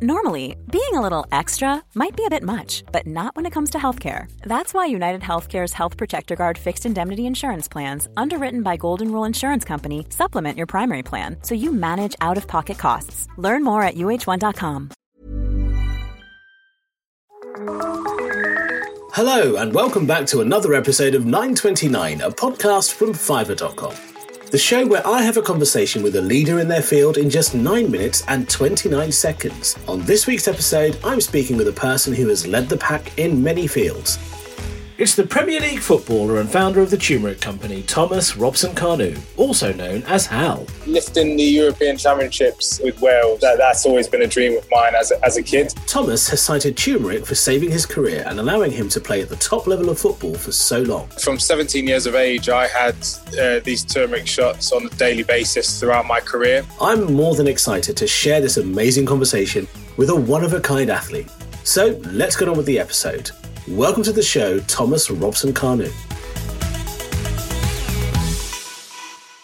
Normally, being a little extra might be a bit much, but not when it comes to healthcare. That's why United Healthcare's Health Protector Guard fixed indemnity insurance plans, underwritten by Golden Rule Insurance Company, supplement your primary plan so you manage out of pocket costs. Learn more at uh1.com. Hello, and welcome back to another episode of 929, a podcast from Fiverr.com the show where I have a conversation with a leader in their field in just 9 minutes and 29 seconds. On this week's episode, I'm speaking with a person who has led the pack in many fields. It's the Premier League footballer and founder of the Turmeric Company, Thomas Robson-Kanu, also known as Hal. Lifting the European Championships with Wales, that, that's always been a dream of mine as a, as a kid. Thomas has cited turmeric for saving his career and allowing him to play at the top level of football for so long. From 17 years of age, I had uh, these turmeric shots on a daily basis throughout my career. I'm more than excited to share this amazing conversation with a one of a kind athlete. So let's get on with the episode. Welcome to the show, Thomas Robson-Kanu.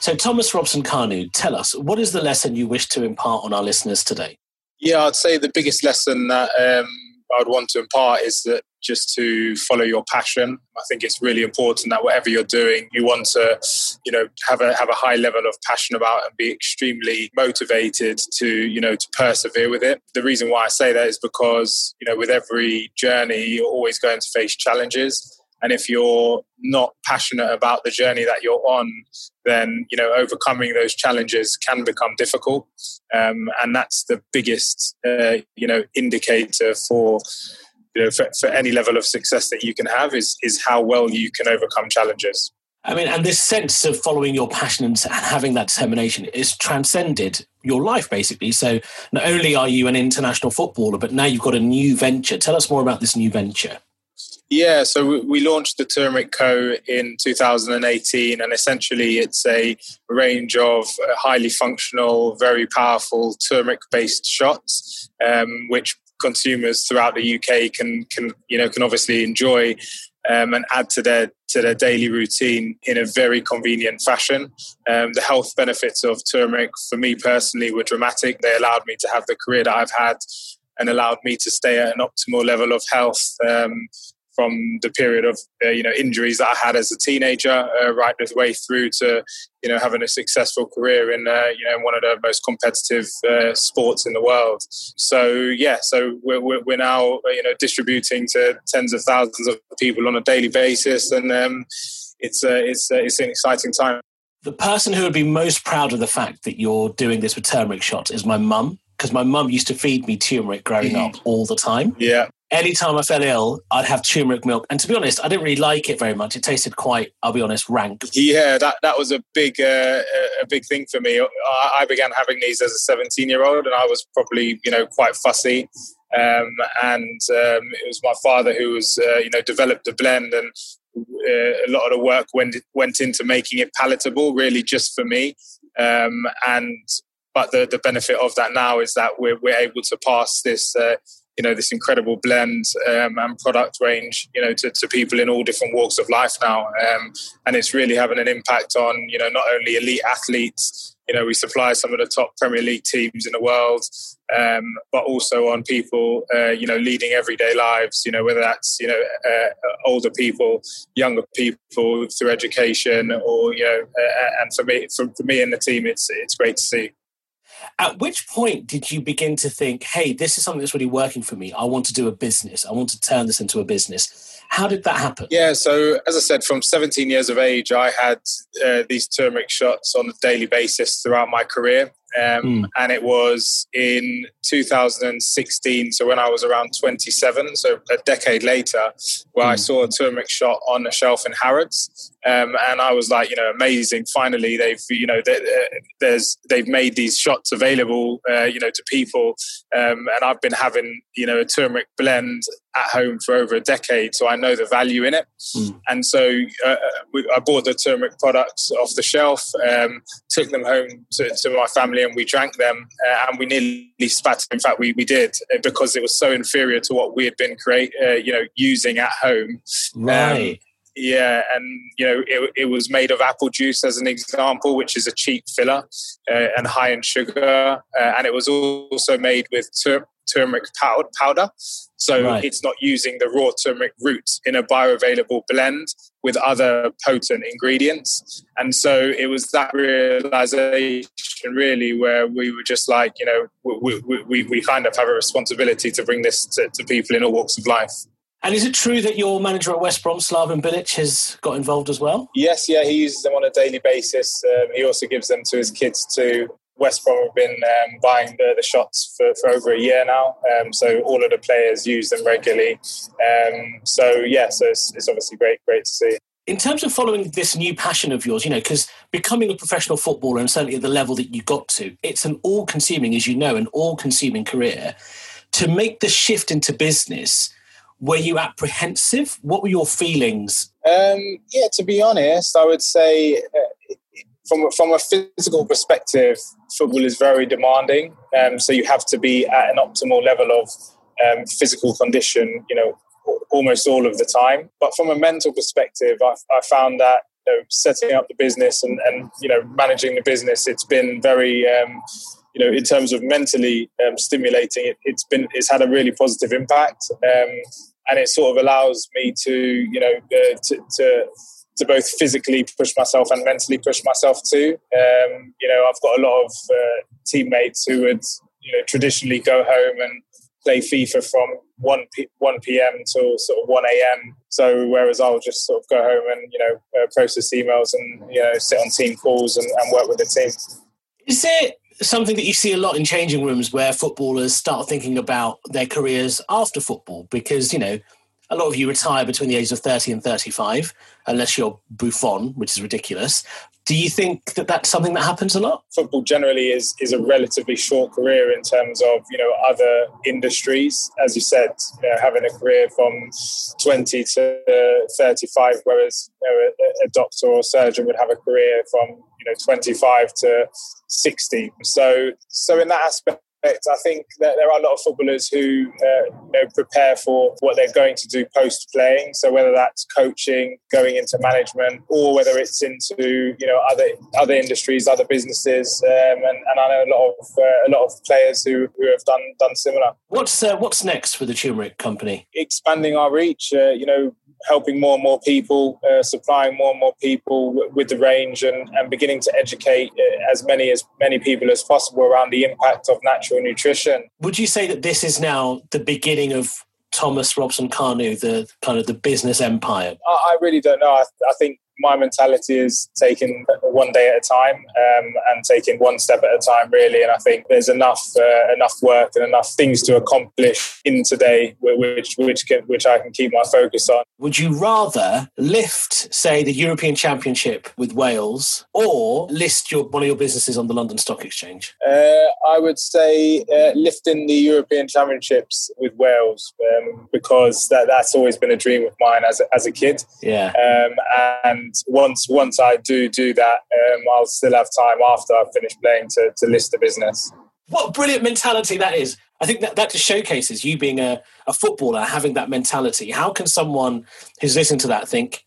So, Thomas Robson-Kanu, tell us, what is the lesson you wish to impart on our listeners today? Yeah, I'd say the biggest lesson that um, I'd want to impart is that just to follow your passion. I think it's really important that whatever you're doing, you want to, you know, have a have a high level of passion about and be extremely motivated to, you know, to persevere with it. The reason why I say that is because, you know, with every journey, you're always going to face challenges. And if you're not passionate about the journey that you're on, then you know overcoming those challenges can become difficult, um, and that's the biggest uh, you know indicator for you know for, for any level of success that you can have is is how well you can overcome challenges. I mean, and this sense of following your passion and having that determination is transcended your life, basically. So, not only are you an international footballer, but now you've got a new venture. Tell us more about this new venture. Yeah, so we launched the Turmeric Co. in 2018, and essentially it's a range of uh, highly functional, very powerful turmeric-based shots, um, which consumers throughout the UK can can you know can obviously enjoy um, and add to their to their daily routine in a very convenient fashion. Um, the health benefits of turmeric for me personally were dramatic. They allowed me to have the career that I've had and allowed me to stay at an optimal level of health um, from the period of uh, you know injuries that I had as a teenager, uh, right the way through to you know having a successful career in uh, you know one of the most competitive uh, sports in the world. So yeah, so we're, we're now uh, you know distributing to tens of thousands of people on a daily basis, and um, it's uh, it's it's an exciting time. The person who would be most proud of the fact that you're doing this with turmeric shots is my mum because my mum used to feed me turmeric growing mm-hmm. up all the time. Yeah anytime I fell ill, I'd have turmeric milk. And to be honest, I didn't really like it very much. It tasted quite, I'll be honest, rank. Yeah, that, that was a big uh, a big thing for me. I began having these as a 17 year old, and I was probably you know quite fussy. Um, and um, it was my father who was uh, you know developed the blend, and uh, a lot of the work went went into making it palatable, really just for me. Um, and but the the benefit of that now is that we're we're able to pass this uh, you know this incredible blend um, and product range you know to, to, people in all different walks of life now. Um, and it's really having an impact on you know not only elite athletes you know we supply some of the top premier league teams in the world um, but also on people uh, you know leading everyday lives you know whether that's you know uh, older people younger people through education or you know uh, and for me for, for me and the team it's it's great to see at which point did you begin to think, hey, this is something that's really working for me? I want to do a business. I want to turn this into a business. How did that happen? Yeah, so as I said, from 17 years of age, I had uh, these turmeric shots on a daily basis throughout my career. Um, mm. And it was in 2016, so when I was around 27, so a decade later, where mm. I hmm. saw a turmeric shot on a shelf in Harrods. Um, and I was like, you know, amazing. Finally, they've, you know, there's they've made these shots available, uh, you know, to people. Um, and I've been having, you know, a turmeric blend at home for over a decade, so I know the value in it. Mm. And so uh, we, I bought the turmeric products off the shelf, um, took them home to, to, my family, and we drank them. Uh, and we nearly spat. In fact, we, we did uh, because it was so inferior to what we had been create, uh, you know, using at home. Right. Yeah, and you know it, it was made of apple juice as an example, which is a cheap filler uh, and high in sugar, uh, and it was also made with tur- turmeric powder. So right. it's not using the raw turmeric root in a bioavailable blend with other potent ingredients. And so it was that realization really where we were just like, you know, we, we, we kind of have a responsibility to bring this to, to people in all walks of life. And is it true that your manager at West Brom, Slaven Bilic, has got involved as well? Yes, yeah, he uses them on a daily basis. Um, he also gives them to his kids too. West Brom have been um, buying the, the, shots for, for over a year now, um, so all of the players use them regularly. Um, so yeah, so it's, it's obviously great, great to see in terms of following this new passion of yours, you know, because becoming a professional footballer and certainly at the level that you got to, it's an all consuming, as you know, an all consuming career. To make the shift into business, were you apprehensive? What were your feelings? Um, yeah, to be honest, I would say uh, from from a physical perspective, football is very demanding. Um, so you have to be at an optimal level of um, physical condition, you know, almost all of the time. But from a mental perspective, I, I found that you know, setting up the business and, and you know managing the business, it's been very um, you know in terms of mentally um, stimulating. It, has been it's had a really positive impact, um, and it sort of allows me to you know uh, to, to to both physically push myself and mentally push myself too. Um, you know, I've got a lot of uh, teammates who would, you know, traditionally go home and play FIFA from 1 p- 1 p.m. till sort of 1 a.m. So whereas I'll just sort of go home and you know uh, process emails and you know sit on team calls and, and work with the team. Is it something that you see a lot in changing rooms where footballers start thinking about their careers after football? Because you know a lot of you retire between the ages of 30 and 35, unless you're Buffon, which is ridiculous. Do you think that that's something that happens a lot? Football generally is is a relatively short career in terms of you know other industries. As you said, you know, having a career from twenty to thirty five, whereas you know, a, a doctor or surgeon would have a career from you know twenty five to sixty. So so in that aspect I think that there are a lot of footballers who uh, you know, prepare for what they're going to do post playing. So whether that's coaching, going into management, or whether it's into you know other other industries, other businesses, um, and, and, I know a lot of uh, a lot of players who, who have done done similar. What's uh, what's next for the turmeric company? Expanding our reach. Uh, you know, helping more and more people, uh, supplying more and more people w- with the range, and, and beginning to educate uh, as many as many people as possible around the impact of natural nutrition. Would you say that this is now the beginning of Thomas Robson Kanu, the kind of the business empire? I, I really don't know. I, I think my mentality is taking one day at a time um, and taking one step at a time, really. And I think there's enough uh, enough work and enough things to accomplish in today, which which can, which I can keep my focus on. Would you rather lift, say, the European Championship with Wales, or list your one of your businesses on the London Stock Exchange? Uh, I would say uh, lifting the European Championships with Wales um, because that, that's always been a dream of mine as a, as a kid. Yeah. Um, and and once once I do do that, um, I'll still have time after I've finished playing to, to list the business. What brilliant mentality that is! I think that that just showcases you being a, a footballer having that mentality. How can someone who's listening to that think,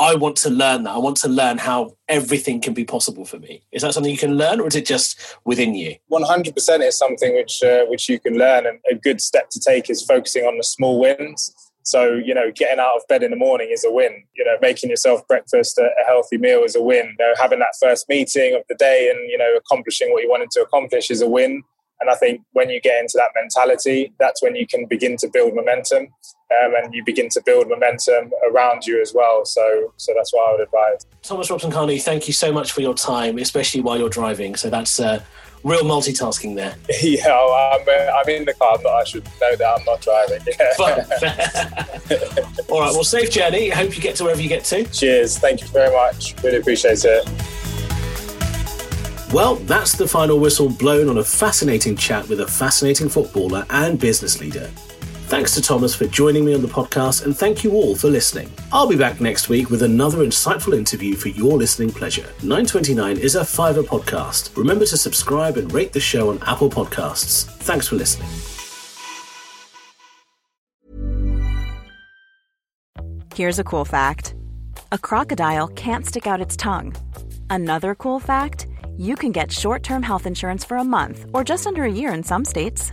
I want to learn that. I want to learn how everything can be possible for me. Is that something you can learn, or is it just within you? One hundred percent is something which uh, which you can learn, and a good step to take is focusing on the small wins. So, you know, getting out of bed in the morning is a win. You know, making yourself breakfast, a, healthy meal is a win. You know, having that first meeting of the day and, you know, accomplishing what you wanted to accomplish is a win. And I think when you get into that mentality, that's when you can begin to build momentum, um, and you begin to build momentum around you as well. So, so that's what I would advise. Thomas Robson Kanu, thank you so much for your time, especially while you're driving. So that's uh, real multitasking there. yeah, I'm, uh, I'm in the car. But I should know that I'm not driving. All right. Well, safe journey. Hope you get to wherever you get to. Cheers. Thank you very much. Really appreciate it. Well, that's the final whistle blown on a fascinating chat with a fascinating footballer and business leader. Thanks to Thomas for joining me on the podcast, and thank you all for listening. I'll be back next week with another insightful interview for your listening pleasure. 929 is a Fiverr podcast. Remember to subscribe and rate the show on Apple Podcasts. Thanks for listening. Here's a cool fact a crocodile can't stick out its tongue. Another cool fact you can get short term health insurance for a month or just under a year in some states.